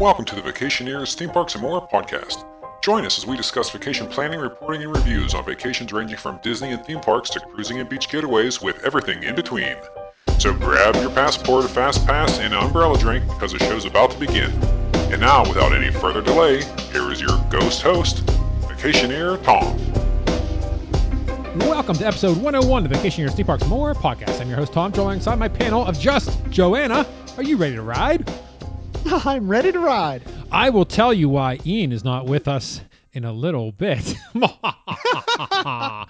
Welcome to the Vacationeers Theme Parks and More podcast. Join us as we discuss vacation planning, reporting, and reviews on vacations ranging from Disney and theme parks to cruising and beach getaways with everything in between. So grab your passport, a fast pass, and an umbrella drink because the show's about to begin. And now, without any further delay, here is your ghost host, Vacationeer Tom. Welcome to episode 101 of the Vacationeers Theme Parks and More podcast. I'm your host Tom, joined alongside my panel of just Joanna. Are you ready to ride? I'm ready to ride. I will tell you why Ian is not with us in a little bit.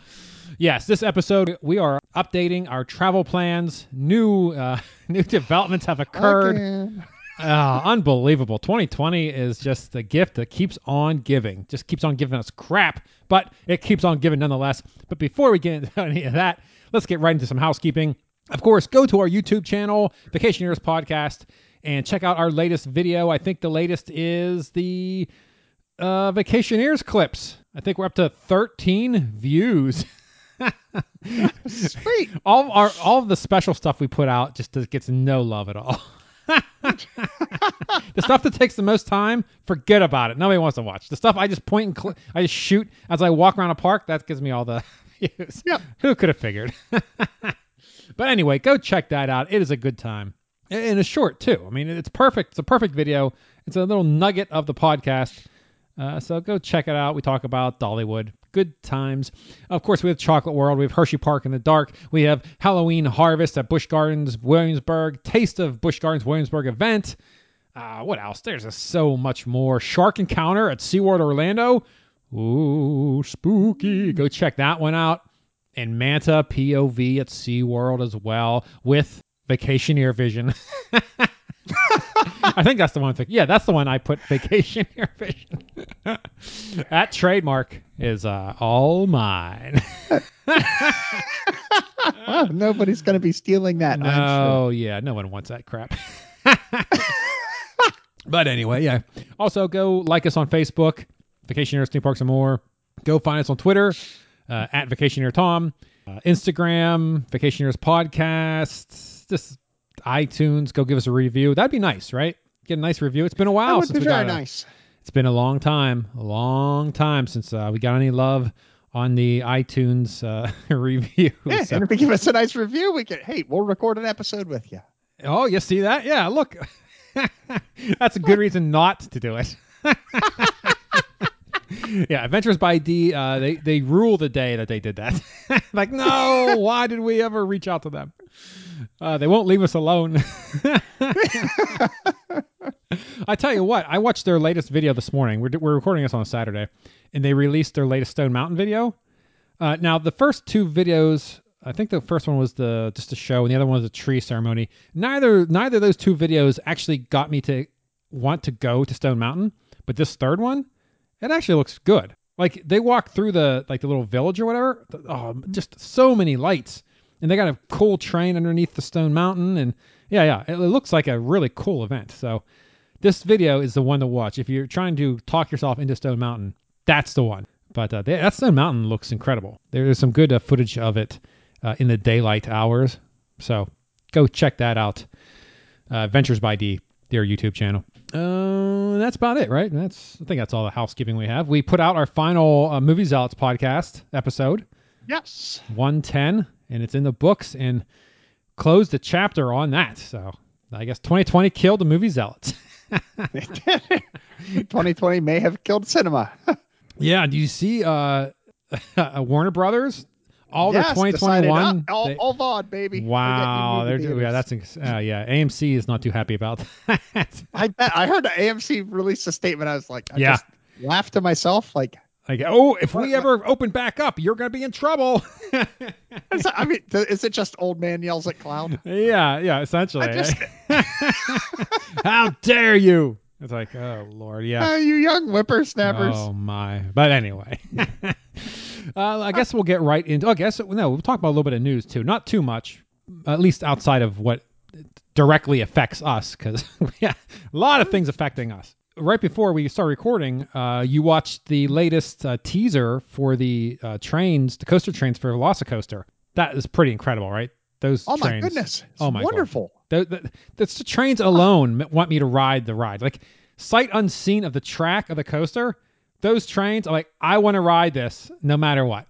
yes, this episode we are updating our travel plans. New uh, new developments have occurred. Ah, unbelievable. 2020 is just the gift that keeps on giving. Just keeps on giving us crap, but it keeps on giving nonetheless. But before we get into any of that, let's get right into some housekeeping. Of course, go to our YouTube channel, Vacationeers Podcast, and check out our latest video. I think the latest is the uh, Vacationeers clips. I think we're up to 13 views. Sweet. all our all of the special stuff we put out just gets no love at all. the stuff that takes the most time, forget about it. Nobody wants to watch. The stuff I just point and cl- I just shoot as I walk around a park, that gives me all the views. Yep. Who could have figured? but anyway, go check that out. It is a good time. And it's short too. I mean, it's perfect. It's a perfect video. It's a little nugget of the podcast. Uh, so go check it out. We talk about Dollywood. Good times. Of course, we have Chocolate World. We have Hershey Park in the Dark. We have Halloween Harvest at Busch Gardens, Williamsburg. Taste of Busch Gardens, Williamsburg event. Uh, what else? There's just so much more. Shark Encounter at SeaWorld Orlando. Ooh, spooky. Go check that one out. And Manta POV at SeaWorld as well with Vacationeer Vision. I think that's the one. thing. yeah, that's the one I put Vacationeer Vision. that trademark is uh, all mine. Well, nobody's going to be stealing that. I'm sure. Yeah, no one wants that crap. but anyway, yeah. Also, go like us on Facebook, Vacationeers, Theme Parks, and More. Go find us on Twitter uh, at Vacationeer Tom, uh, Instagram, Vacationeers Podcast, just iTunes. Go give us a review. That'd be nice, right? Get a nice review. It's been a while since we got a- nice. It's been a long time, a long time since uh, we got any love on the iTunes uh, review. Yeah, So- and if you give us a nice review, we can. Hey, we'll record an episode with you. Oh, you see that? Yeah, look. That's a good reason not to do it. yeah, Adventures by D, uh, they, they rule the day that they did that. like, no, why did we ever reach out to them? Uh, they won't leave us alone. I tell you what, I watched their latest video this morning. We're, we're recording this on a Saturday, and they released their latest Stone Mountain video. Uh, now, the first two videos, I think the first one was the just a show, and the other one was a tree ceremony. Neither neither of those two videos actually got me to want to go to Stone Mountain, but this third one, it actually looks good. Like they walk through the like the little village or whatever. Oh, just so many lights, and they got a cool train underneath the Stone Mountain, and yeah, yeah, it, it looks like a really cool event. So this video is the one to watch if you're trying to talk yourself into Stone Mountain. That's the one. But uh, that Stone Mountain looks incredible. There's some good uh, footage of it uh, in the daylight hours. So go check that out. Uh, Adventures by D, their YouTube channel. Uh, that's about it, right? That's I think that's all the housekeeping we have. We put out our final uh, Movie Zealots podcast episode Yes. 110, and it's in the books and closed the chapter on that. So I guess 2020 killed the Movie Zealots. 2020 may have killed cinema. Yeah, do you see uh Warner Brothers? All yes, decided, 2021. uh, all, they- all VOD, baby. Wow, they're yeah, that's uh, yeah. AMC is not too happy about that. I bet. I heard AMC released a statement. I was like, I Yeah. just laughed to myself. Like, like, oh, if we ever open back up, you're gonna be in trouble. is- I mean, is it just old man yells at cloud? yeah, yeah, essentially. Just, How dare you? It's like, oh lord, yeah. uh, you young whippersnappers. Oh my! But anyway, uh, I guess we'll get right into. I guess no, we'll talk about a little bit of news too. Not too much, at least outside of what directly affects us, because yeah, a lot of things affecting us. Right before we start recording, uh, you watched the latest uh, teaser for the uh, trains, the coaster trains for Velocicoaster. That is pretty incredible, right? Those Oh my goodness! It's Oh my wonderful. The, the, that's the trains alone want me to ride the ride. Like sight unseen of the track of the coaster, those trains, I'm like, I want to ride this no matter what.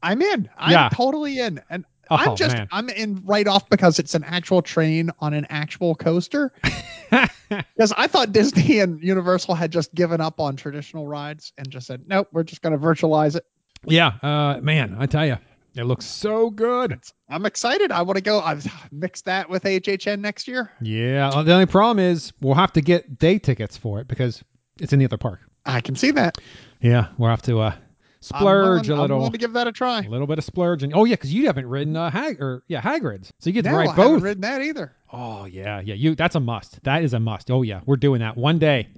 I'm in. I'm Yeah. totally in. And Oh, I'm just man. I'm in right off because it's an actual train on an actual coaster. Because I thought Disney and Universal had just given up on traditional rides and just said, nope, we're just going to virtualize it. yeah, uh, man, I tell you, it looks so good. I'm excited. I want to go. I've mixed that with HHN next year. Yeah, uh, the only problem is we'll have to get day tickets for it because it's in the other park. I can see that. Yeah, we'll have to uh, splurge willing- a I'm little. willing to give that a try. a little bit of splurge and oh yeah because you haven't ridden uh hag or yeah hagrid's so you get to No, I ride haven't ridden that either. oh yeah yeah you that's a must that is a must oh yeah we're doing that one day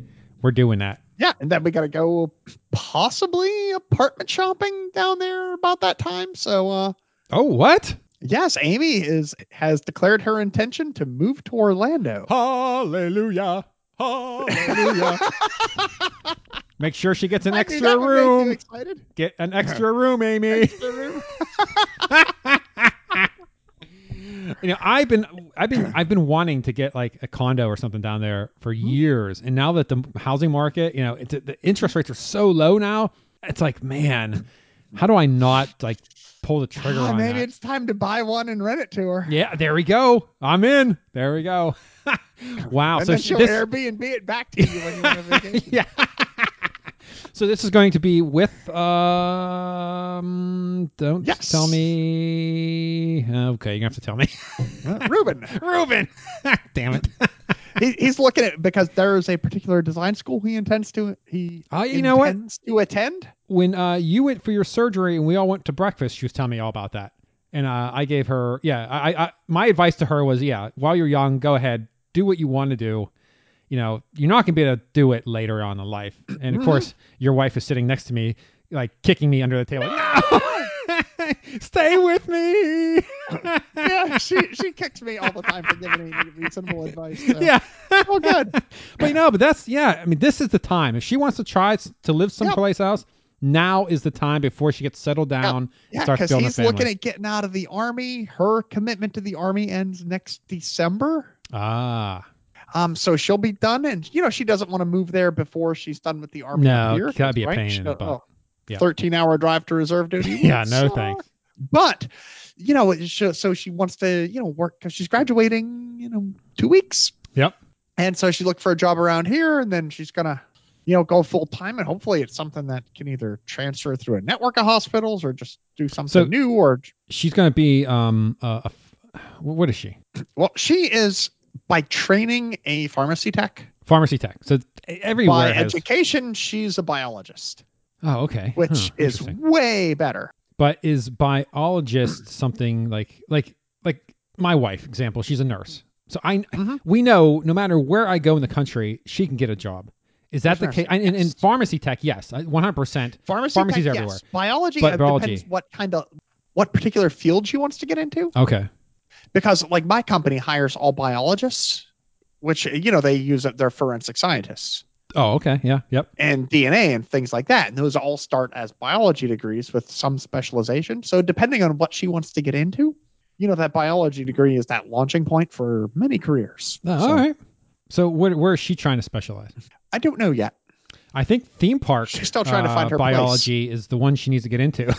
we're doing that Yeah, and then we got to go possibly apartment shopping down there about that time. So, uh, oh what yes, Amy is has declared her intention to move to Orlando. hallelujah hallelujah make sure she gets an I extra that would make you room excited. get an extra room amy Extra room. you know i've been i've been i've been wanting to get like a condo or something down there for Hmm. years and now that the housing market you know it's, the interest rates are so low now it's like man how do i not like pull the trigger Ah, on maybe that it's time to buy one and rent it to her. yeah there we go i'm in there we go wow And so then she- she'll this Airbnb it back to you when you want a vacation. yeah so this is going to be with um don't Yes. tell me okay you're gonna have to tell me Uh, Ruben, Ruben. Damn it. he, he's looking at because there is a particular design school he intends to he Oh, you know what? to attend. When uh, you went for your surgery and we all went to breakfast, she was telling me all about that. And uh, I gave her, yeah, I, I, my advice to her was, yeah, while you're young, go ahead, do what you want to do. You know, you're not gonna be able to do it later on in life. And of course, your wife is sitting next to me, like kicking me under the table. No, stay with me. Yeah, she she kicks me all the time for giving me reasonable advice. So. yeah. well, good. but you know, but that's yeah. I mean, this is the time. If she wants to try to live someplace else, now is the time before she gets settled down, Yeah, because he's looking at getting out of the army. Her commitment to the army ends next December. ah, Um, so she'll be done, and you know she doesn't want to move there before she's done with the army. No, here, gotta be a right? pain She- in the butt. oh, Yeah. Thirteen-hour drive to reserve duty. yeah, no So- thanks. But you know, it sh- so she wants to you know work because she's graduating. You know, two weeks. Yep. And so she looked for a job around here, and then she's gonna, you know, go full time, and hopefully it's something that can either transfer through a network of hospitals or just do something So- new. Or She's gonna be um uh, a what is she? well, she is by training a pharmacy tech. Pharmacy tech. So everywhere by has. education, she's a biologist, oh, okay. which Huh, is way better. But is biologist something like like like my wife example? She's a nurse, so I Mhm. we know no matter where I go in the country, she can get a job. Is that the case? In, in pharmacy tech, yes, one hundred percent. Pharmacy Pharmacy's tech, everywhere. Yes. Biology, But biology- depends what kind of what particular field she wants to get into. Okay. Because like my company hires all biologists, which you know they use their forensic scientists Oh, okay. Yeah. Yep. and DNA and things like that. And those all start as biology degrees with some specialization. So depending on what she wants to get into, you know that biology degree is that launching point for many careers. Oh, So, all right. So where, where is she trying to specialize? I don't know yet. I think theme park. She's still trying to find uh, her place. biology is the one she needs to get into.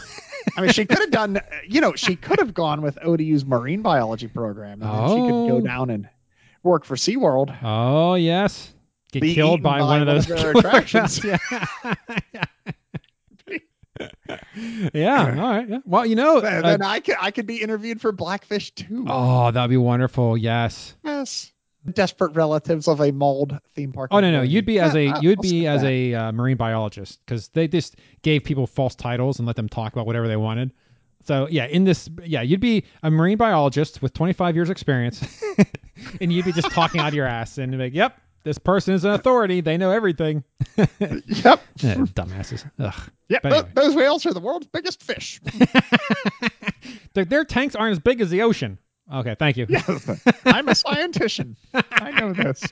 I mean, she could have done, you know, she could have gone with ODU's marine biology program, and then she could Oh. go down and work for SeaWorld. oh yes. Get Be killed by, by one of one those of attractions. yeah. yeah. All right. Yeah. Well, you know. Then, uh, then I could, I could be interviewed for Blackfish too. oh, that'd be wonderful. Yes. Yes, desperate relatives of a mold theme park. Oh no, no, you'd be as a Yeah, you'd I'll be as that. a uh, marine biologist because they just gave people false titles and let them talk about whatever they wanted. So yeah, in this, yeah, you'd be a marine biologist with 25 years experience, and you'd be just talking out of your ass and be like, "Yep, this person is an authority. They know everything." Yep. Dumbasses. Ugh. Yep. But tho- Those whales are the world's biggest fish. Their, their tanks aren't as big as the ocean. Okay, thank you. yes. I'm a scientist. I know this.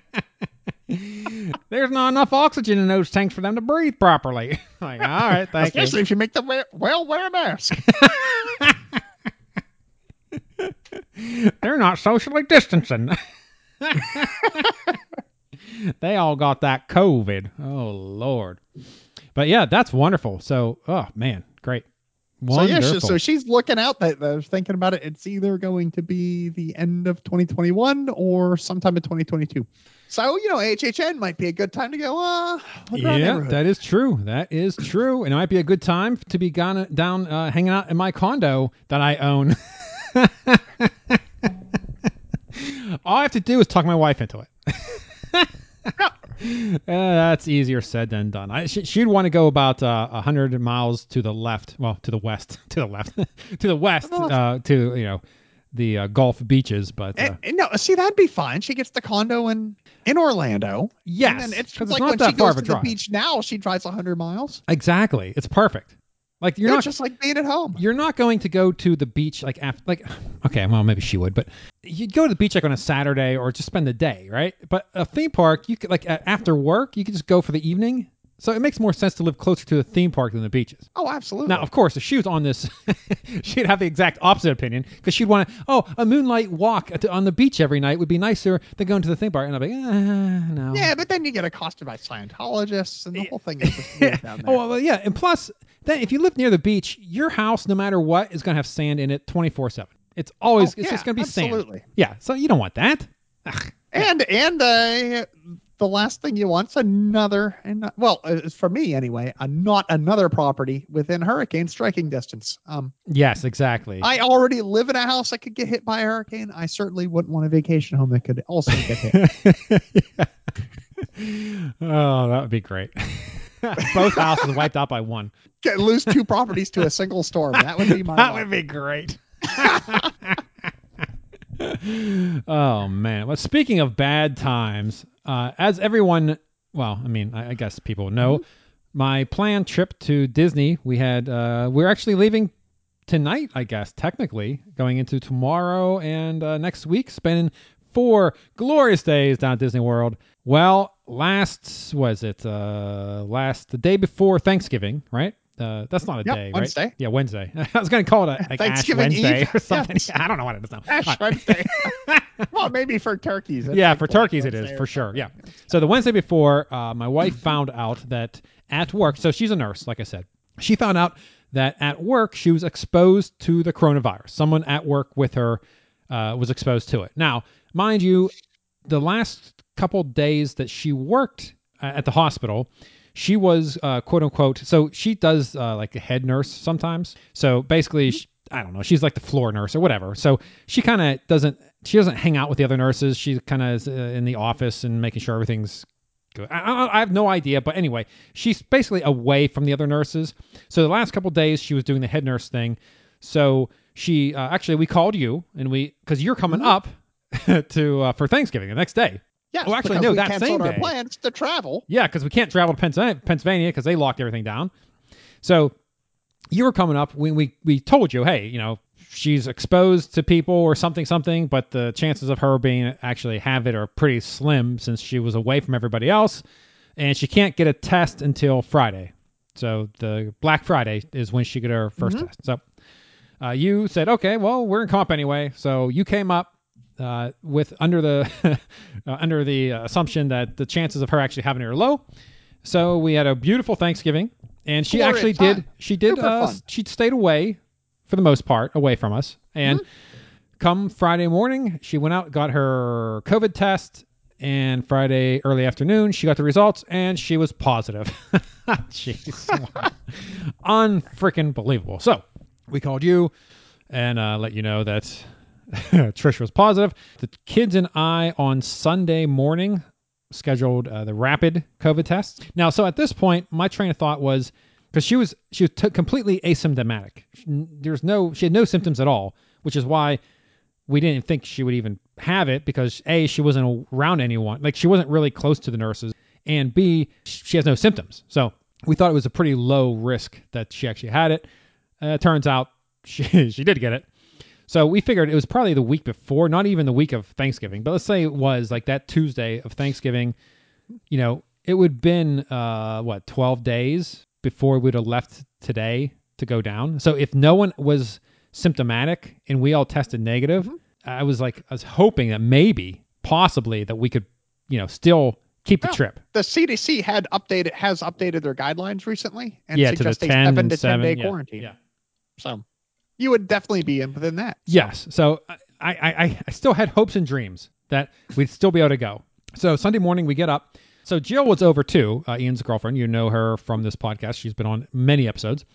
There's not enough oxygen in those tanks for them to breathe properly. like, all right, thank you. Especially if you make the whale, whale wear a mask. They're not socially distancing. they all got that COVID. Oh Lord. But yeah, that's wonderful. So, oh man, great. So yeah, so she's looking out. That they're thinking about it. It's either going to be the end of 2021 or sometime in 2022. So you know, HHN might be a good time to go. Uh, yeah, that is true. That is true. And it might be a good time to be gone down uh, hanging out in my condo that I own. All I have to do is talk my wife into it. Uh, that's easier said than done. I, she, she'd want to go about uh, 100 miles to the left. Well, to the west. To the left. to the west. To. Uh, to, you know, the uh, Gulf beaches. But uh, And, and no, see that'd be fine. She gets the condo in in Orlando. yes, and it's like not when that she far goes to the beach now, she drives 100 miles. Exactly. It's perfect. Like you're You're not just like being at home. you're not going to go to the beach like after like okay well maybe she would but you'd go to the beach like on a saturday or just spend the day right but a theme park you could like after work you could just go for the evening so it makes more sense to live closer to the theme park than the beaches Oh, absolutely. now of course if she was on this she'd have the exact opposite opinion because she'd want to oh a moonlight walk at the- on the beach every night would be nicer than going to the theme park and i'd be like ah, no yeah, but then you get accosted by Scientologists, and the whole thing is just weird down there. Oh well, yeah, and plus, then if you live near the beach, your house, no matter what, is gonna have sand in it twenty four seven. It's always Oh, it's yeah, just gonna be absolutely. sand. Yeah, so you don't want that. Ugh. and and uh, the last thing you want's another and well uh, for me anyway a not another property within hurricane striking distance um Yes, exactly. i already live in a house that could get hit by a hurricane i certainly wouldn't want a vacation home that could also get hit oh, that would be great. Both houses wiped out by one. get lose two properties to a single storm that would be my That life. would be great. oh man. Well, speaking of bad times, uh, as everyone, well, I mean, I, I guess people know, my planned trip to Disney. We had, uh, we're actually leaving tonight. I guess technically going into tomorrow and uh, next week, spending four glorious days down at Disney World. Well, last was it uh last the day before Thanksgiving, right? Uh, that's not a Yep, day, Wednesday. right? Yeah, Wednesday. I was going to call it a, like Ash Thanksgiving Wednesday Eve? or something. Yes. I don't know what it is now. Ash. Wednesday. well, maybe for turkeys. Yeah, like for turkeys it is for sure. Yeah. So the Wednesday before, uh, my wife found out that at work, so she's a nurse, like I said, she found out that at work she was exposed to the coronavirus. Someone at work with her uh, was exposed to it. Now, mind you, the last couple days that she worked uh, at the hospital, she was uh, quote unquote. So she does uh, like a head nurse sometimes. So basically, she, I don't know. She's like the floor nurse or whatever. So she kind of doesn't. She doesn't hang out with the other nurses. She kind of is uh, in the office and making sure everything's good. I, I, I have no idea, but anyway, she's basically away from the other nurses. So the last couple days, she was doing the head nurse thing. So she uh, actually we called you and we because you're coming up to uh, for Thanksgiving the next day. Yes, Oh, actually, no, we that canceled same our day. plans to travel. Yeah, because we can't travel to Pennsylvania Pennsylvania because they locked everything down. So you were coming up when we we told you, hey, you know, she's exposed to people or something something, but the chances of her being actually have it are pretty slim since she was away from everybody else, and she can't get a test until Friday. So the Black Friday is when she get her 1st test. So uh, you said, okay, well, we're in comp anyway. So you came up uh, with under the uh, under the assumption that the chances of her actually having it are low. So we had a beautiful Thanksgiving, and she Glorious actually did. She did. Uh, she stayed away for the most part, away from us. And Mm-hmm. come Friday morning, she went out, got her COVID test, and Friday early afternoon, she got the results, and she was positive. Jeez, unfreaking believable. So we called you and uh, let you know that Trish was positive. The kids and I on Sunday morning scheduled uh, the rapid COVID test. Now, so at this point, my train of thought was because she was she was t- completely asymptomatic. There's no she had no symptoms at all, which is why we didn't think she would even have it because a she wasn't around anyone, like she wasn't really close to the nurses, and b she has no symptoms. So we thought it was a pretty low risk that she actually had it. Uh, turns out she she did get it. So we figured it was probably the week before, not even the week of Thanksgiving, but let's say it was like that Tuesday of Thanksgiving. You know, it would have been uh what, 12 days before we'd have left today to go down. So if no one was symptomatic and we all tested negative, I was like I was hoping that maybe possibly that we could, you know, still keep the Well, trip. The CDC had updated has updated their guidelines recently and Yeah, to the a 10, seven to ten seven, day yeah, quarantine. yeah. So you would definitely be in within that. Yes. So I, I, I, still had hopes and dreams that we'd still be able to go. So Sunday morning we get up. So Jill was over too, uh, Ian's girlfriend. You know her from this podcast. She's been on many episodes.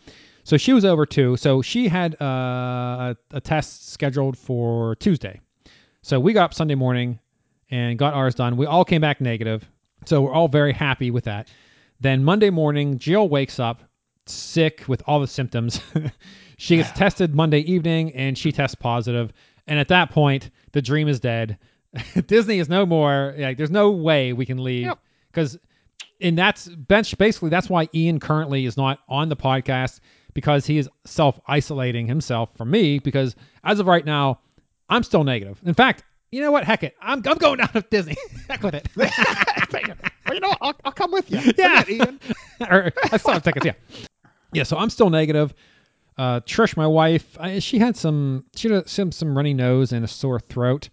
So she was over too. So she had uh, a, a test scheduled for Tuesday. So we got up Sunday morning and got ours done. We all came back negative. So we're all very happy with that. Then Monday morning, Jill wakes up sick with all the symptoms. she gets tested Monday evening and she tests positive. And at that point, the dream is dead. Disney is no more. Like, there's no way we can leave because, and that's bench. Basically, that's why Ian currently is not on the podcast because he is self isolating himself from me. Because as of right now, I'm still negative. In fact, you know what? Heck it, I'm, I'm going down to Disney. Heck with it. well, you know, what? I'll, I'll come with you. Yeah. Ian. or I still have tickets. Yeah, yeah. So I'm still negative. Uh, Trish, my wife, I, she had some she had some some runny nose and a sore throat.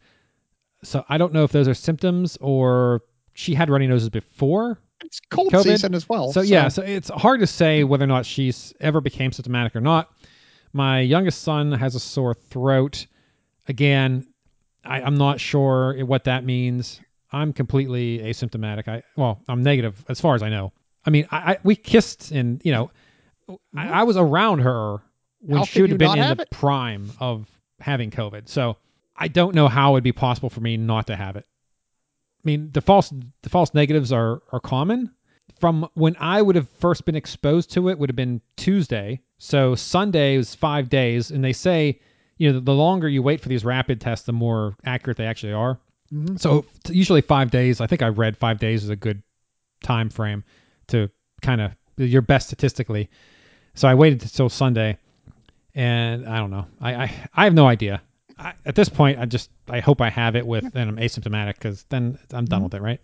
So I don't know if those are symptoms or she had runny noses before. It's cold COVID. season as well. So yeah, so it's hard to say whether or not she's ever became symptomatic or not. My youngest son has a sore throat. Again, I, I'm not sure what that means. I'm completely asymptomatic. I well, I'm negative as far as I know. I mean, I, I we kissed and you know, I, I was around her when she would have been in the it? prime of having COVID. So I don't know how it'd be possible for me not to have it. I mean, the false the false negatives are are common. From when I would have first been exposed to it would have been Tuesday. So Sunday was five days, and they say, you know, the longer you wait for these rapid tests, the more accurate they actually are. Mhm. So usually five days. I think I read five days is a good time frame to kind of your best statistically. So I waited until Sunday, and I don't know. I I, I have no idea. I, at this point, I just I hope I have it with and I'm asymptomatic because then I'm done with it, right?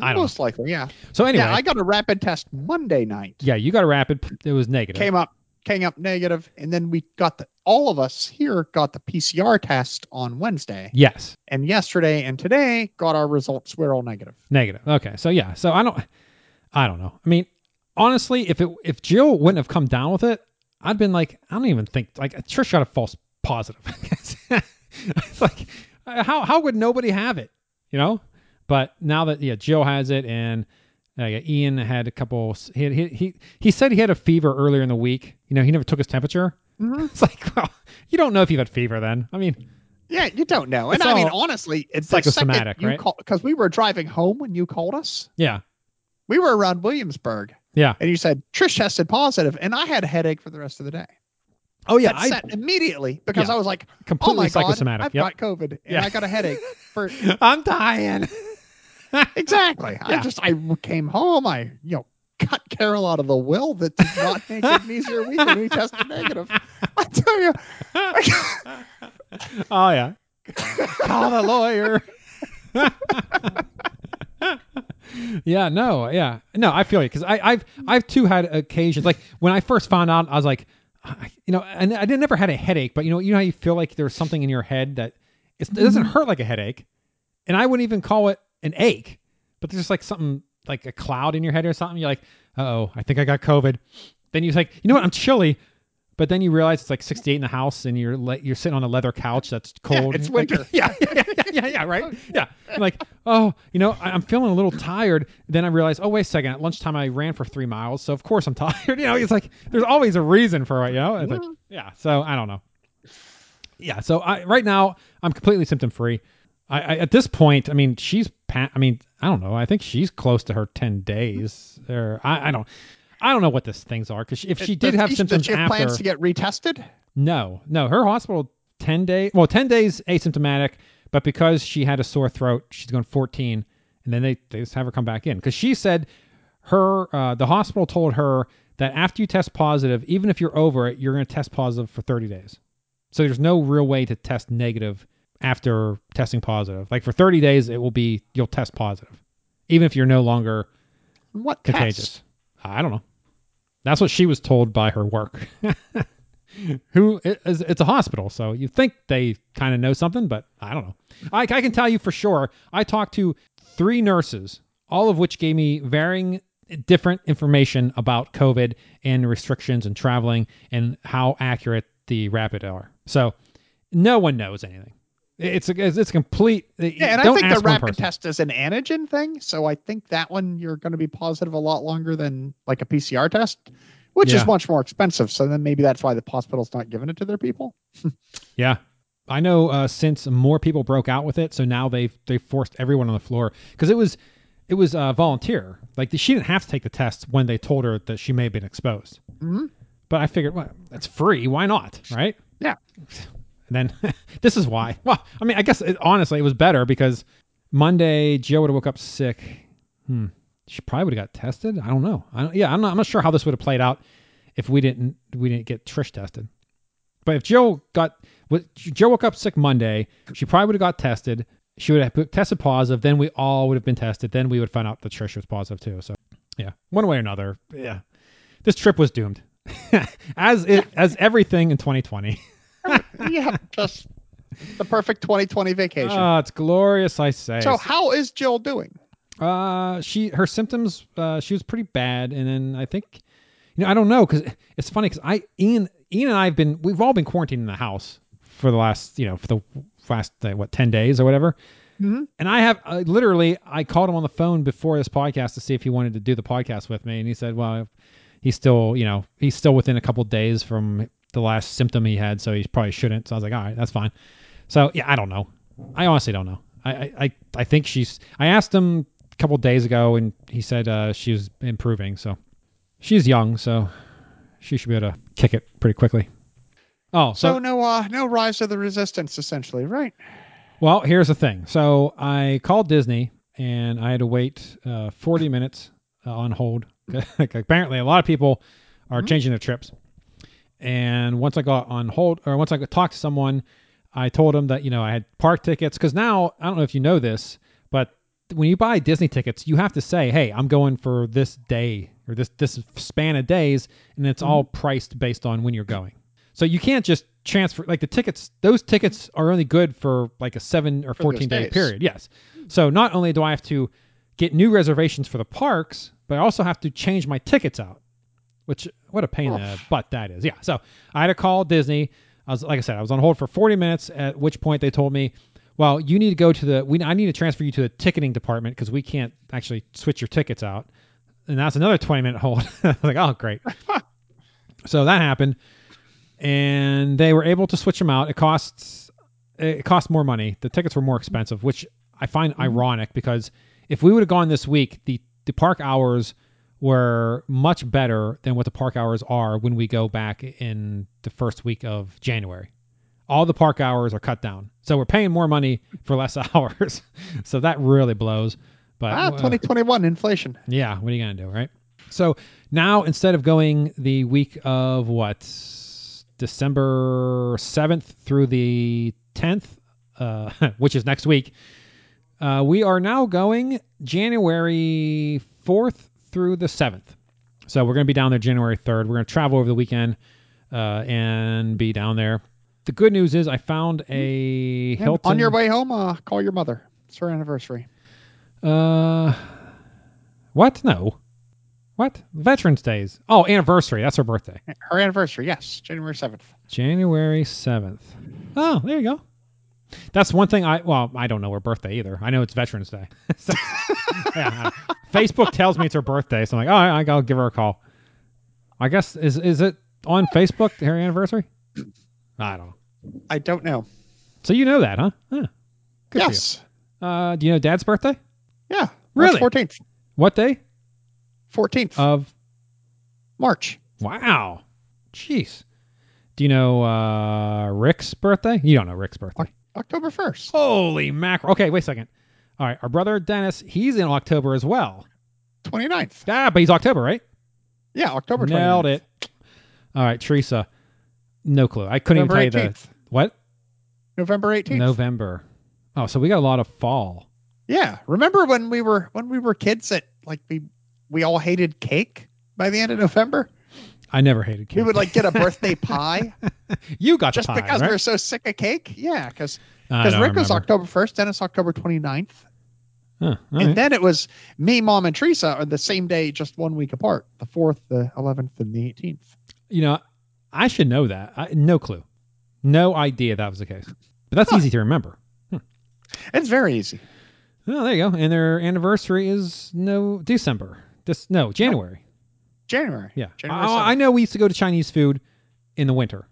I don't most likely, yeah. So anyway, Yeah, I got a rapid test Monday night. yeah, you got a rapid. It was negative. Came up, came up negative, and then we got the all of us here got the PCR test on Wednesday, yes, and yesterday and today got our results. We're all negative. negative. Okay, so yeah, so I don't, I don't know. I mean, honestly, if it if Jill wouldn't have come down with it, I'd been like, I don't even think like Trish got a false positive. it's like, how how would nobody have it? You know. But now that yeah, Jill has it, and uh, yeah, Ian had a couple. He, had, he he he said he had a fever earlier in the week. You know, he never took his temperature. Mhm. It's like, well, you don't know if you've had fever then. I mean, Yeah, you don't know. And I mean, honestly, it's psychosomatic, right? Because we were driving home when you called us. yeah, We were around Williamsburg, yeah. and you said Trish tested positive, and I had a headache for the rest of the day. Oh yeah, I set immediately because Yeah. I was like, "Oh completely my god, psychosomatic. I've Yep. got COVID and Yeah. I got a headache." For I'm dying. exactly, Yeah. I just I came home. I you know cut Carol out of the will that did not make it an easier week when we tested negative. I tell you, oh yeah. Call the lawyer. yeah, no, yeah, no. I feel you because I, I've, I've too had occasions like when I first found out, I was like, I, you know, and I didn't never had a headache, but you know, you know how you feel like there's something in your head that it's, it doesn't mm-hmm. hurt like a headache, and I wouldn't even call it an ache, but there's just like something like a cloud in your head or something. You're like, oh, I think I got COVID. Then you're like, you know what? I'm chilly. But then you realize it's like 68 in the house, and you're le- you're sitting on a leather couch that's cold. it's Like, winter. yeah, yeah, yeah, yeah, yeah, right. Yeah, I'm like, oh, you know, I- I'm feeling a little tired. Then I realize, oh, wait a second. At lunchtime, I ran for three miles, so of course I'm tired. You know, it's like there's always a reason for it. You know, it's like, yeah. So I don't know. Yeah. So I right now I'm completely symptom free. I, I at this point, I mean, she's pa- I mean, I don't know. I think she's close to her 10 days. Or I, I don't. I don't know what these things are because if she did have symptoms she have after, plans to get retested. no, no, her hospital ten days. Well, ten days asymptomatic, but because she had a sore throat, she's going fourteen, and then they they just have her come back in because she said her uh, the hospital told her that after you test positive, even if you're over it, you're going to test positive for thirty days. So there's no real way to test negative after testing positive. Like for thirty days, it will be you'll test positive, even if you're no longer What contagious. test? I don't know. That's what she was told by her work. Who it's it's a hospital, so you think they kind of know something, but I don't know. I, I can tell you for sure. I talked to three nurses all of which gave me varying different information about COVID and restrictions and traveling and how accurate the rapid are. So no one knows anything. It's a, it's complete. Yeah, and I think the rapid test is an antigen thing, so I think that one you're going to be positive a lot longer than like a PCR test, which yeah. is much more expensive. So then maybe that's why the hospital's not giving it to their people. yeah, I know. Uh, since more people broke out with it, so now they've they forced everyone on the floor because it was it was a volunteer. Like she didn't have to take the test when they told her that she may have been exposed. Mm-hmm. But I figured, well, that's free. Why not? Right? Yeah. Then this is why. Well, I mean, I guess it, honestly, it was better because Monday Joe would have woke up sick. Hmm. She probably would have got tested. I don't know. I don't, yeah, I'm not. I'm not sure how this would have played out if we didn't we didn't get Trish tested. But if Joe got Joe woke up sick Monday, she probably would have got tested. She would have tested positive. Then we all would have been tested. Then we would find out that Trish was positive too. So yeah, one way or another, yeah, this trip was doomed, as it as everything in 2020. yeah, just the perfect 2020 vacation. Oh, it's glorious, I say. So, how is Jill doing? Uh, she her symptoms. Uh, she was pretty bad, and then I think, you know, I don't know because it's funny because I Ian Ian and I have been we've all been quarantined in the house for the last you know for the last uh, what ten days or whatever. Mm-hmm. And I have uh, literally I called him on the phone before this podcast to see if he wanted to do the podcast with me, and he said, "Well, he's still you know he's still within a couple days from the last symptom he had, so he probably shouldn't." So I was like, "All right, that's fine." So yeah, I don't know. I honestly don't know. I I I think she's. I asked him a couple days ago, and he said uh, she was improving. So she's young, so she should be able to kick it pretty quickly. Oh, so, so no, uh, no rise of the resistance, essentially, right? Well, here's the thing. So I called Disney, and I had to wait uh, 40 minutes uh, on hold. Apparently, a lot of people are mm-hmm. changing their trips. And once I got on hold, or once I talked to someone, I told them that you know I had park tickets because now I don't know if you know this, but when you buy Disney tickets, you have to say, "Hey, I'm going for this day or this this span of days," and it's mm-hmm. all priced based on when you're going. So you can't just transfer like the tickets. Those tickets are only good for like a seven or fourteen day days. period. Yes. So not only do I have to get new reservations for the parks, but I also have to change my tickets out. Which what a pain in the butt that is. Yeah. So I had to call Disney. I was like I said, I was on hold for 40 minutes. At which point they told me, "Well, you need to go to the. We I need to transfer you to the ticketing department because we can't actually switch your tickets out." And that's another 20 minute hold. I was like, "Oh, great." so that happened and they were able to switch them out. It costs it cost more money. The tickets were more expensive, which I find mm-hmm. ironic because if we would have gone this week, the the park hours were much better than what the park hours are when we go back in the first week of January. All the park hours are cut down, so we're paying more money for less hours. so that really blows. But ah, 2021 uh, inflation. Yeah, what are you gonna do, right? So now instead of going the week of what December 7th through the 10th, uh, which is next week. Uh, we are now going January 4th through the 7th. So we're going to be down there January 3rd. We're going to travel over the weekend uh, and be down there. The good news is I found a Hilton. On your way home, uh, call your mother. It's her anniversary. Uh, what? No. What? Veterans Days. Oh, anniversary. That's her birthday. Her anniversary, yes. January 7th. January 7th. Oh, there you go. That's one thing I, well, I don't know her birthday either. I know it's Veterans Day. so, yeah, Facebook tells me it's her birthday. So I'm like, oh, I, I'll give her a call. I guess, is is it on Facebook, her anniversary? I don't know. I don't know. So you know that, huh? Yeah. Good yes. Uh, do you know Dad's birthday? Yeah. Really? 14th. What day? 14th of March. Wow. Jeez. Do you know uh, Rick's birthday? You don't know Rick's birthday. October 1st. Holy mackerel. Okay, wait a second. All right, our brother Dennis, he's in October as well. 29th. Ah, but he's October, right? Yeah, October 29th. Nailed it. All right, Teresa. No clue. I couldn't November even tell 18th. you the what? November 18th. November. Oh, so we got a lot of fall. Yeah. Remember when we were when we were kids that like we we all hated cake by the end of November. I never hated cake. We would like get a birthday pie. you got just pie, Just because right? we were so sick of cake. Yeah, because because Rick remember. was October first, Dennis October 29th. Huh, and right. then it was me, mom, and Teresa on the same day, just one week apart. The fourth, the eleventh, and the eighteenth. you know, I should know that. I, no clue, no idea that was the case. But that's Huh. easy to remember. Hmm. It's very easy. Oh, there you go. And their anniversary is no December. This no January. January. Yeah, January I, I know we used to go to Chinese food in the winter,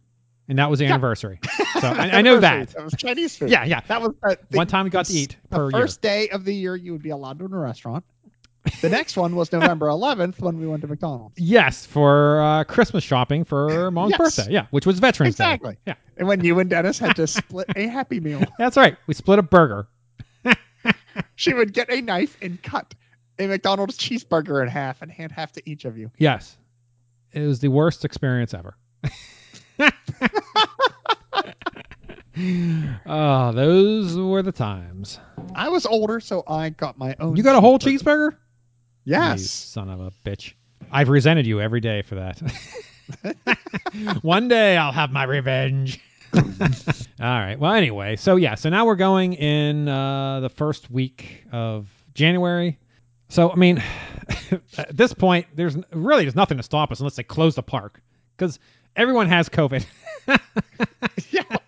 and that was the Yeah. anniversary. So I, I know that. That was Chinese food. Yeah, yeah. That was uh, the, One time we got to eat the per first day of the year you would be allowed to in a restaurant. The next one was November 11th when we went to McDonald's. Yes, for uh, Christmas shopping for mom's Yes. birthday. Yeah, which was Veterans Exactly. Day. Exactly. Yeah, And when you and Dennis had to split a Happy Meal, that's right. We split a burger. she would get a knife and cut a McDonald's cheeseburger in half and hand half to each of you. Yes, it was the worst experience ever. oh, those were the times. I was older, so I got my own. You got a whole cheeseburger. You Yes. son of a bitch. I've resented you every day for that. One day I'll have my revenge. All right. Well, anyway, so yeah, so now we're going in uh, the first week of January. So I mean, at this point, there's really there's nothing to stop us unless they close the park because everyone has COVID. yeah.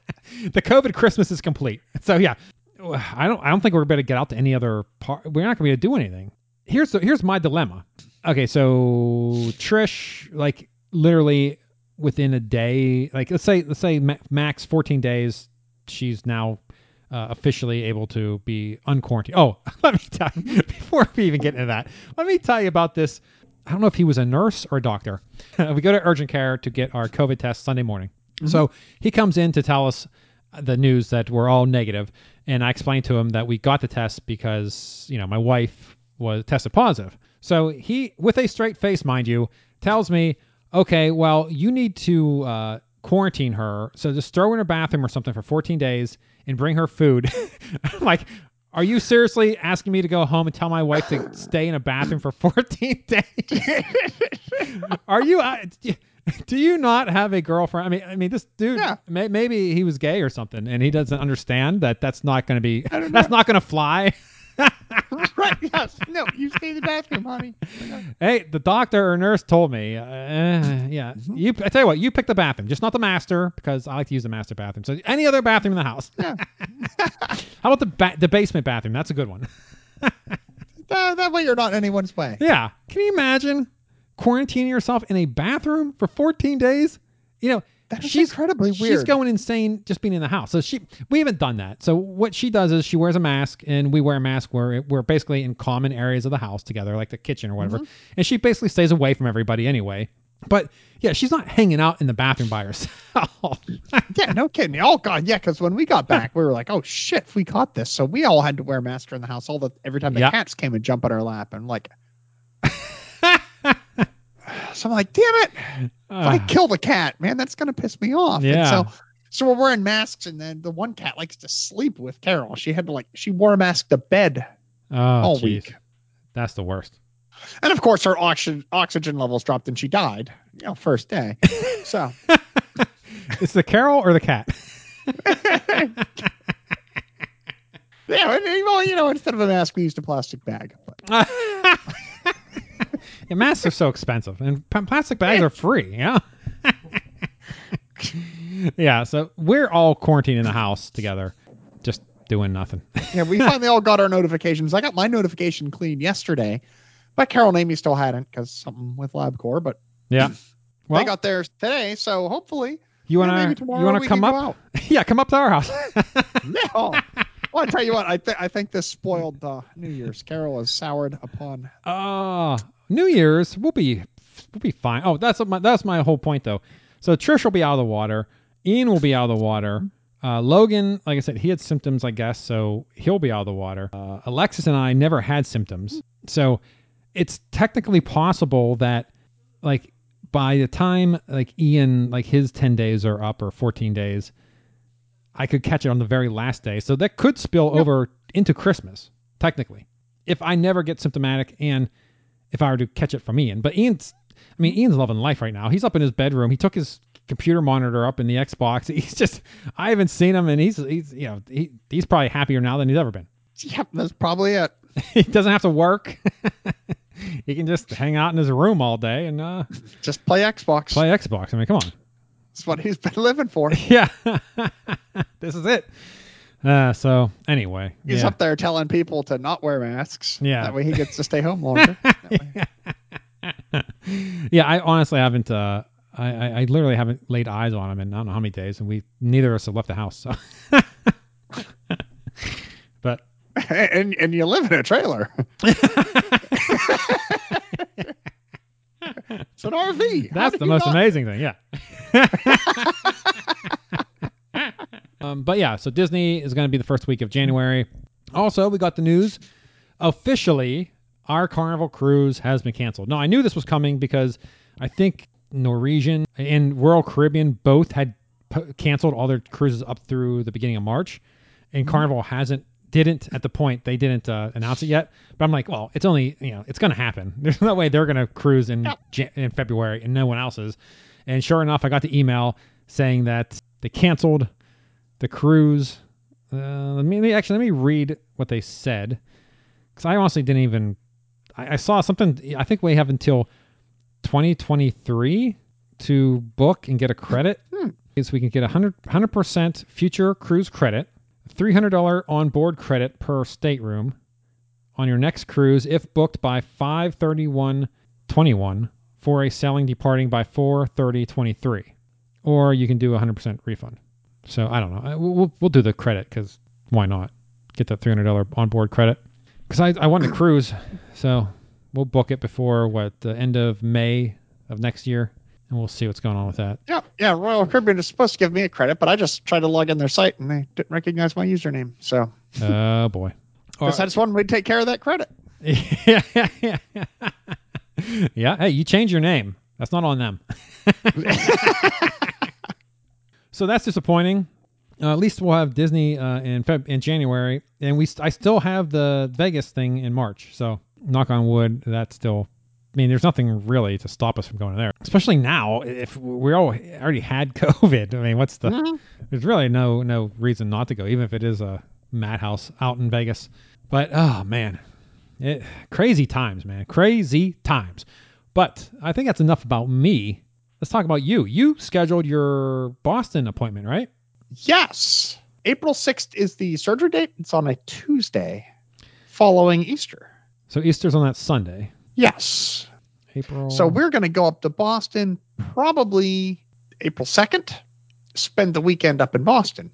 the COVID Christmas is complete. So yeah, I don't I don't think we're going to get out to any other part. We're not going to be able to do anything. Here's the, here's my dilemma. Okay, so Trish, like literally within a day, like let's say let's say max 14 days, she's now uh, officially able to be unquarantined. Oh, let me tell you before we even get into that. Let me tell you about this. I don't know if he was a nurse or a doctor. we go to urgent care to get our COVID test Sunday morning. So he comes in to tell us the news that we're all negative, and I explained to him that we got the test because you know my wife was tested positive. So he, with a straight face, mind you, tells me, "Okay, well, you need to uh, quarantine her. So just throw her in a bathroom or something for 14 days and bring her food." I'm like. Are you seriously asking me to go home and tell my wife to stay in a bathroom for 14 days? Are you? Uh, do you not have a girlfriend? I mean, I mean, this dude. Yeah. May, maybe he was gay or something, and he doesn't understand that that's not going to be. That's not going to fly. right. Yes. No, you stay in the bathroom, honey. Hey, the doctor or nurse told me. Uh, yeah, Mm-hmm. you. I tell you what, you pick the bathroom, just not the master, because I like to use the master bathroom. So any other bathroom in the house. Yeah. How about the ba- the basement bathroom? That's a good one. That, that way you're not in anyone's way. Yeah. Can you imagine quarantining yourself in a bathroom for 14 days? You know, That is she's incredibly weird. She's going insane just being in the house. So she, we haven't done that. So what she does is she wears a mask, and we wear a mask. Where we're basically in common areas of the house together, like the kitchen or whatever. Mm-hmm. And she basically stays away from everybody anyway. But yeah, she's not hanging out in the bathroom by herself. Yeah, no kidding. Oh god, yeah. Because when we got back, we were like, "Oh shit, we caught this." So we all had to wear masks in the house all the every time the Yep. cats came and jump on our lap, and like, so I'm like, "Damn it! If I ah. kill the cat, man, that's gonna piss me off." And Yeah. so, so we're wearing masks, and then the one cat likes to sleep with Carol. She had to like, she wore a mask to bed oh, all jeez. week, That's the worst. and of course her oxygen oxygen levels dropped, and she died. You know, first day. So It's the Carol or the cat? yeah, well, you know, instead of a mask, we used a plastic bag. Yeah, masks are so expensive, and p- plastic bags are free. Yeah. yeah. So we're all quarantined in the house together, just doing nothing. Yeah, we finally all got our notifications. I got my notification clean yesterday, but Carol and Amy still hadn't because something with LabCorp. But yeah. Well, they got theirs today, so hopefully you yeah, wanna you wanna come up? yeah, come up to our house. No. Well, I tell you what, I think I think this spoiled uh, New Year's. Carol is soured upon. Oh, New Year's we'll be we'll be fine. Oh, that's my that's my whole point though. So Trish will be out of the water. Ian will be out of the water. Uh, Logan, like I said, he had symptoms, I guess, so he'll be out of the water. Uh, Alexis and I never had symptoms, so it's technically possible that, like, by the time like Ian, like his ten days are up or fourteen days, I could catch it on the very last day. So that could spill over into Christmas, technically, if I never get symptomatic and if I were to catch it from Ian. But Ian's, I mean, Ian's loving life right now. He's up in his bedroom. He took his computer monitor up in the Xbox. He's just, I haven't seen him, and he's, he's, you know, he, he's probably happier now than he's ever been. Yep, that's probably it. he doesn't have to work. he can just hang out in his room all day and uh, just play Xbox. Play Xbox. I mean, come on. That's what he's been living for. Yeah, this is it. Uh, so anyway, he's yeah. up there telling people to not wear masks. Yeah, that way he gets to stay home longer. yeah, I honestly haven't. Uh, I, I, I literally haven't laid eyes on him in I don't know how many days, and we neither of us have left the house. So, but and and you live in a trailer. it's an RV. That's the most amazing thing. Yeah. Um, but yeah, so Disney is going to be the first week of January. Also, we got the news officially our Carnival cruise has been canceled. Now, I knew this was coming because I think Norwegian and Royal Caribbean both had p- canceled all their cruises up through the beginning of March, and mm-hmm. Carnival hasn't didn't at the point they didn't uh, announce it yet. But I'm like, well, it's only you know it's going to happen. There's no way they're going to cruise in Jan- in February and no one else is. And sure enough, I got the email saying that they canceled the cruise. Uh, let me actually let me read what they said because I honestly didn't even. I, I saw something. I think we have until 2023 to book and get a credit. Hmm. So we can get a 100 percent future cruise credit $300 onboard credit per stateroom on your next cruise if booked by 531.21 for a sailing departing by 430.23. Or you can do a 100% refund. So I don't know. We'll, we'll do the credit because why not? Get that $300 onboard credit. Because I, I want to cruise. So we'll book it before what, the end of May of next year and we'll see what's going on with that. Yeah, yeah. Royal Caribbean is supposed to give me a credit, but I just tried to log in their site and they didn't recognize my username. So, oh boy, guess I just wanted me to take care of that credit. yeah, yeah, yeah, yeah. Hey, you change your name. That's not on them. so that's disappointing. Uh, at least we'll have Disney uh, in Feb- in January, and we st- I still have the Vegas thing in March. So knock on wood, that's still I mean, there's nothing really to stop us from going there, especially now. If we all already had COVID, I mean, what's the? Mm-hmm. There's really no no reason not to go, even if it is a madhouse out in Vegas. But oh man, it, crazy times, man, crazy times. But I think that's enough about me. Let's talk about you. You scheduled your Boston appointment, right? Yes. April 6th is the surgery date. It's on a Tuesday following Easter. So Easter's on that Sunday. Yes. April. So we're going to go up to Boston probably April 2nd, spend the weekend up in Boston.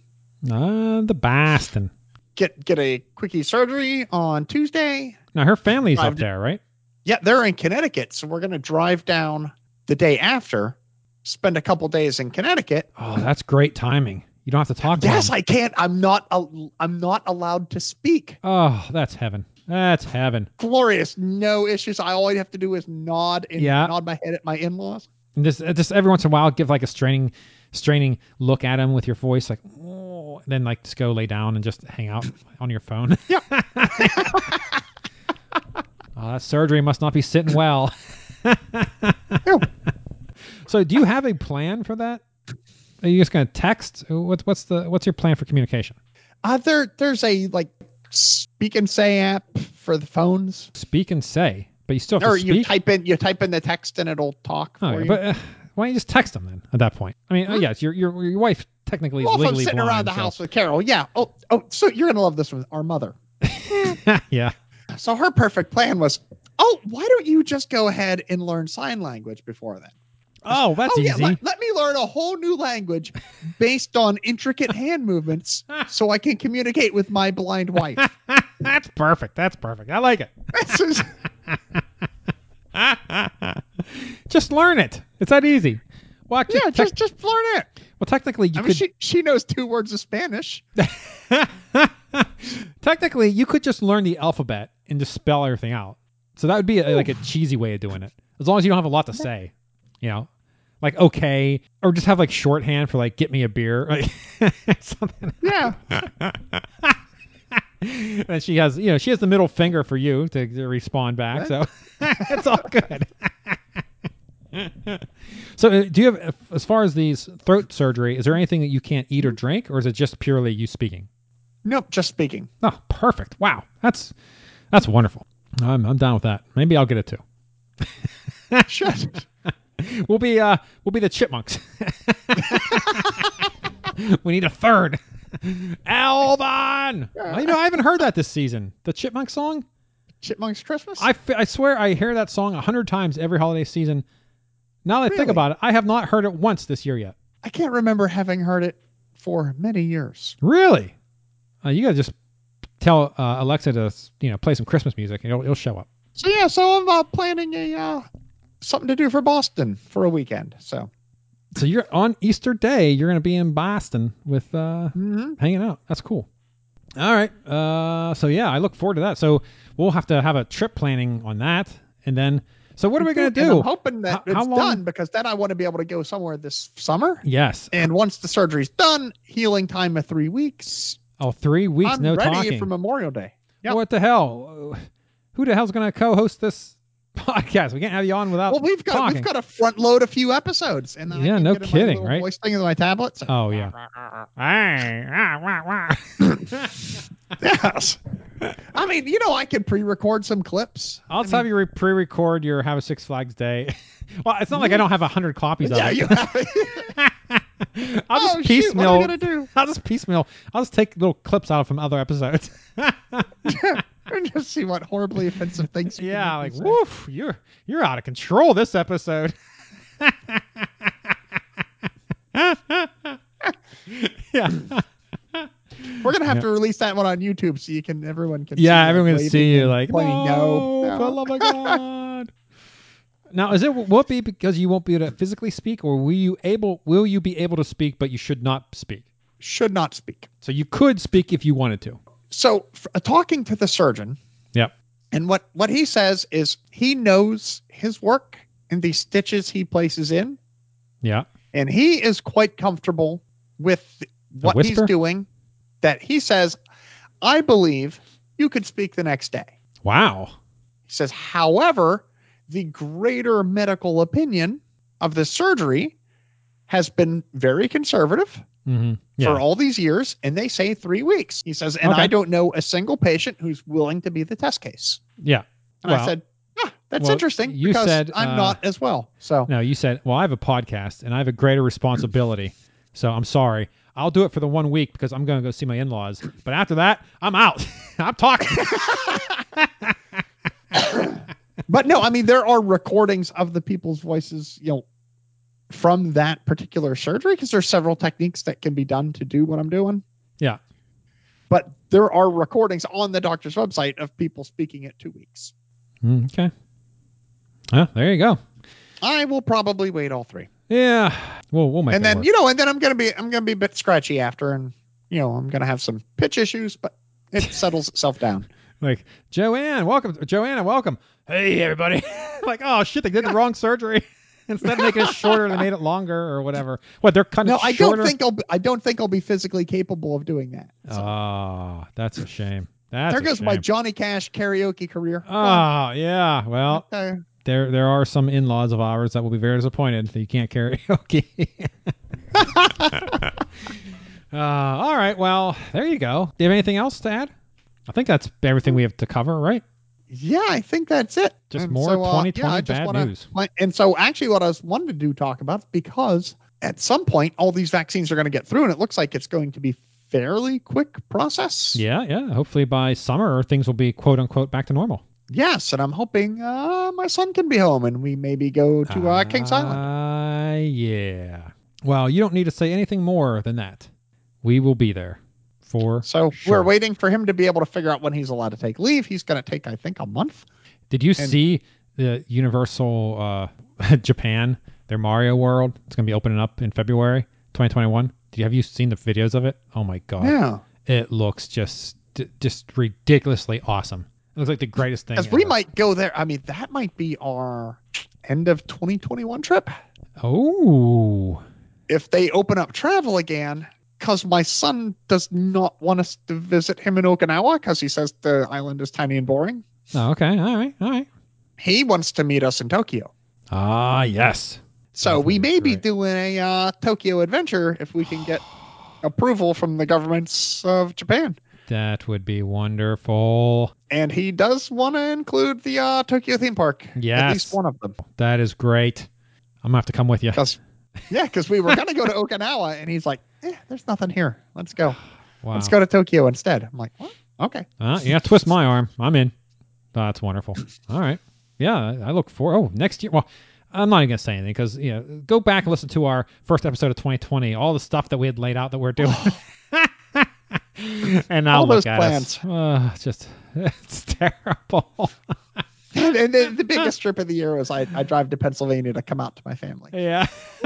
Uh, the Boston. Get get a quickie surgery on Tuesday. Now her family's drive up there, right? Yeah, they're in Connecticut, so we're going to drive down the day after, spend a couple days in Connecticut. Oh, that's great timing. You don't have to talk. yes, I can't. I'm not. I'm not allowed to speak. Oh, that's heaven. That's heaven. Glorious. No issues. I all you have to do is nod and yeah. nod my head at my in-laws. And just uh, just every once in a while give like a straining straining look at him with your voice like oh, then like just go lay down and just hang out on your phone. Yeah. oh, that surgery must not be sitting well. so do you have a plan for that? Are you just gonna text? What's what's the what's your plan for communication? Uh, there there's a like Speak and Say app for the phones. Speak and Say, but you still have or to you type in you type in the text and it'll talk. Oh, yeah, but uh, why don't you just text them then? At that point, I mean, uh, yes, your your your wife technically well, is legally if I'm sitting blind, around the so. house with Carol. Yeah. Oh oh, so you're gonna love this one. Our mother. yeah. So her perfect plan was, oh, why don't you just go ahead and learn sign language before then? Oh, that's oh, easy. Let, let, me learn a whole new language based on intricate hand movements so I can communicate with my blind wife. that's perfect. That's perfect. I like it. just learn it. It's that easy. Watch yeah, it. just just learn it. Well, technically, you I could. Mean, she she knows two words of Spanish. technically, you could just learn the alphabet and just spell everything out. So that would be a, like a cheesy way of doing it. As long as you don't have a lot to say, you know like okay, or just have like shorthand for like get me a beer, like something. Yeah. and she has, you know, she has the middle finger for you to, to respond back, so it's all good. so, uh, do you have, as far as these throat surgery, is there anything that you can't eat or drink, or is it just purely you speaking? Nope, just speaking. Oh, perfect! Wow, that's That's wonderful. I'm I'm down with that. Maybe I'll get it too. Shit. We'll be uh we'll be the chipmunks. we need a third. Alvin. Well, you know, I haven't heard that this season. The chipmunk song. Chipmunks Christmas? I, f- I swear I hear that song a hundred times every holiday season. Now that I think about it, I have not heard it once this year yet. I can't remember having heard it for many years. Really? Uh, you gotta just tell uh, Alexa to you know play some Christmas music, and it'll, it'll show up. So yeah, so I'm uh, planning a uh, something to do for Boston for a weekend. So So you're on Easter Day. You're gonna be in Boston with uh, mhm. hanging out. That's cool. All right. Uh, so yeah, I look forward to that. So we'll have to have a trip planning on that, and then. So what are we gonna do? I'm hoping that How- it's how done because then I want to be able to go somewhere this summer. Yes. And once the surgery's done, healing time of three weeks. Oh, three weeks, I'm no ready talking. for Memorial Day. Yep. What the hell? Who the hell's going to co-host this podcast? We can't have you on without. Well, we've got talking. we've got to front load a few episodes, and Yeah, can no get in my kidding, right? Voice thing in my tablet. so- Oh yeah. Hey, ah, wah, wah. Yes. I mean, you know, I could pre-record some clips. I'll just have you re- pre-record your Have a Six Flags Day. well, it's not like I don't have a hundred copies of Yeah, it. you have it. I'll just oh, shoot, what are piecemeal. gonna do? I'll just piecemeal. I'll just take little clips out from other episodes. and just see what horribly offensive things. yeah, like woof, you're you're out of control this episode. yeah. We're gonna have Yeah. to release that one on YouTube so you can everyone can. Yeah, see everyone can see you like, no, no. for love of God. now, is it will it be because you won't be able to physically speak, or will you able will you be able to speak, but you should not speak? Should not speak. So you could speak if you wanted to. So uh, talking to the surgeon, Yep. and what what he says is he knows his work and the stitches he places in, Yeah. and he is quite comfortable with what he's doing. That he says, I believe you could speak the next day. Wow. He says, however, the greater medical opinion of the surgery has been very conservative Mm-hmm. Yeah. for all these years, and they say three weeks. He says, and Okay. I don't know a single patient who's willing to be the test case. yeah. And I said, ah, that's well, interesting you because said, I'm uh, not as well. So No, you said, well, I have a podcast and I have a greater responsibility. So I'm sorry. I'll do it for the one week because I'm going to go see my in-laws. But after that, I'm out. I'm talking. but no, I mean there are recordings of the people's voices, you know, from that particular surgery because there's several techniques that can be done to do what I'm doing. Yeah. But there are recordings on the doctor's website of people speaking at two weeks. Mm, okay. Well, there you go. I will probably wait all three. Yeah. We'll, we'll make and then work. you know, and then I'm gonna be I'm gonna be a bit scratchy after and you know, I'm gonna have some pitch issues, but it settles itself down. like, Joanne, welcome. Joanna, welcome. Hey, everybody. like, oh, shit, they did the wrong surgery. Instead of making it shorter, they made it longer or whatever. What, they're cutting No, I shorter? don't think I'll be, I don't think I'll be physically capable of doing that. So, Oh, that's a shame. That's there goes my. Johnny Cash karaoke career. Oh, yeah. Well, Okay. there there are some in-laws of ours that will be very disappointed that you can't karaoke. uh, all right. Well, there you go. Do you have anything else to add? I think that's everything we have to cover, right? Yeah, I think that's it. Just And more so, uh, 2020 yeah, just bad wanna- news. and so, actually, what I was wanting to do talk about because at some point, all these vaccines are going to get through, and it looks like it's going to be fairly quick process. Yeah, yeah. Hopefully by summer things will be quote unquote back to normal. Yes, and I'm hoping uh, my son can be home, and we maybe go to uh, Kings Island. Uh, yeah. Well, you don't need to say anything more than that. We will be there for So sure. we're waiting for him to be able to figure out when he's allowed to take leave. He's going to take, I think, a month. Did you And- see the Universal uh, Japan, their Mario World? It's going to be opening up in February 2021. Did you have you seen the videos of it? Oh my god, Yeah, it looks just just ridiculously awesome. It looks like the greatest thing. because we might go there. I mean, that might be our end of 2021 trip Oh, if they open up travel again. Because my son does not want us to visit him in Okinawa because he says the island is tiny and boring. oh, okay, all right, all right. He wants to meet us in Tokyo. Ah, yes. So we may be doing a uh, Tokyo adventure if we can get approval from the governments of Japan. That would be wonderful. And he does want to include the uh, Tokyo theme park. Yes. At least one of them. That is great. I'm gonna have to come with you. Cause, yeah, because we were gonna go to Okinawa, and he's like, eh, "There's nothing here. Let's go. Wow. Let's go to Tokyo instead." I'm like, what? "Okay." Uh, yeah, twist my arm. I'm in. Oh, that's wonderful. All right. Yeah, I look for. Oh, next year. Well, I'm not even gonna say anything because you know, go back and listen to our first episode of 2020. All the stuff that we had laid out that we're doing. and now All look those at plans. us. Uh, just it's terrible. and, the biggest trip of the year was I, I drive to Pennsylvania to come out to my family. yeah.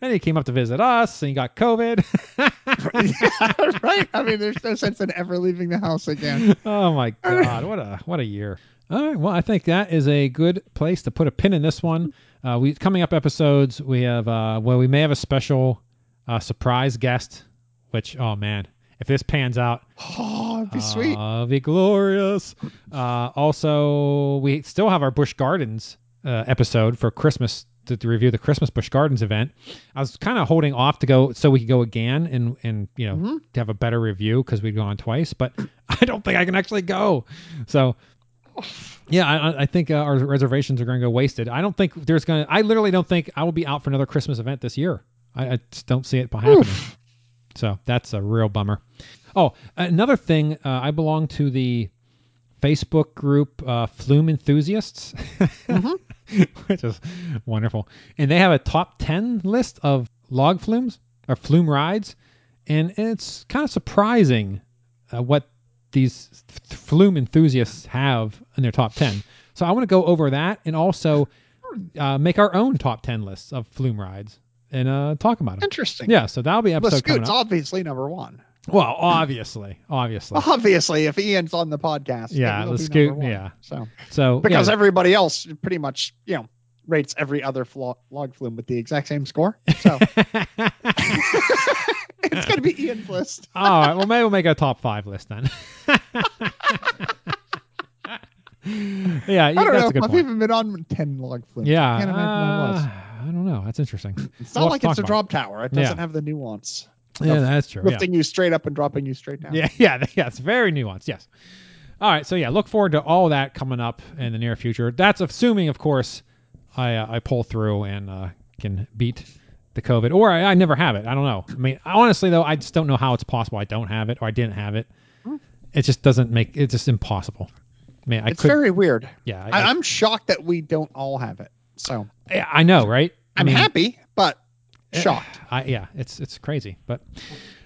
and he came up to visit us, and he got COVID. yeah, right. I mean, there's no sense in ever leaving the house again. oh my god, what a what a year. All right, well, I think that is a good place to put a pin in this one. Uh, we coming up episodes, we have uh, well, we may have a special uh, surprise guest. Which, oh man, if this pans out, Oh, it'd be sweet. uh, be glorious. Uh, also, we still have our Busch Gardens uh, episode for Christmas to, to review the Christmas Busch Gardens event. I was kind of holding off to go so we could go again and and you know Mhm. to have a better review because we'd gone twice, but I don't think I can actually go. So. Yeah, I, I- think uh, our reservations are going to go wasted. I don't think there's going to. I literally don't think I will be out for another Christmas event this year. I, I just don't see it happening. So that's a real bummer. Oh, another thing, uh, I belong to the Facebook group uh, Flume Enthusiasts, which is wonderful. And they have a top 10 list of log flumes or flume rides. And it's kind of surprising uh, what these f- flume enthusiasts have in their top 10. So I want to go over that and also uh, make our own top 10 lists of flume rides and uh, talk about them. Interesting. Yeah, so that'll be episode coming Scoot's obviously number one. Well, obviously, obviously. Obviously, if Ian's on the podcast, Yeah, the be Scoot- one. yeah. So So because yeah, everybody else pretty much, you know, rates every other flo- log flume with the exact same score. So it's gonna be Ian's list. all right. Well, maybe we'll make a top five list then. yeah, I don't know. I've point. even been on ten log flumes. Yeah, I can't imagine I was. I don't know. That's interesting. It's we'll not like it's a drop tower. It doesn't have the nuance. Yeah, that's true. Yeah. Lifting you straight up and dropping you straight down. Yeah, yeah, yeah. It's very nuanced. Yes. All right. So yeah, look forward to all that coming up in the near future. That's assuming, of course, I uh, I pull through and uh, can beat the COVID, or I, I never have it. I don't know. I mean, honestly though, I just don't know how it's possible I don't have it or I didn't have it. It just doesn't make it's just impossible. I mean, I It's could. very weird. yeah, I, I'm shocked that we don't all have it. So I, I know, right? I I'm mean, happy, but Eh. shocked. I, yeah, it's it's crazy, but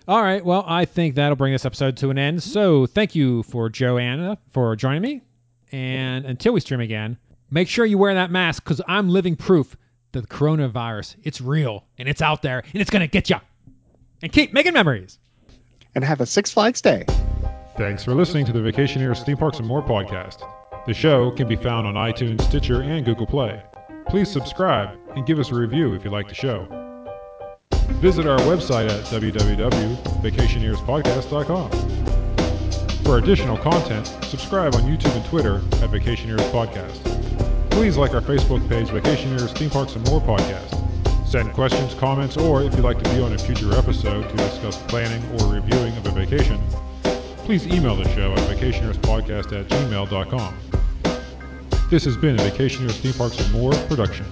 all right. Well, I think that'll bring this episode to an end. So thank you for Joanna for joining me, and until we stream again, make sure you wear that mask because I'm living proof that the coronavirus it's real and it's out there and it's gonna get you. And keep making memories. And have a Six Flags day. Thanks for listening to the Vacationeers Theme Parks and More podcast. The show can be found on iTunes, Stitcher, and Google Play. Please subscribe and give us a review if you like the show. Visit our website at www.vacationeerspodcast.com. For additional content, subscribe on YouTube and Twitter at Vacationeers Podcast. Please like our Facebook page, Vacationeers Theme Parks and More Podcast. Send questions, comments, or if you'd like to be on a future episode to discuss planning or reviewing of a vacation, please email the show at vacationeerspodcast at gmail.com. This has been a Vacationeers Theme Parks and More production.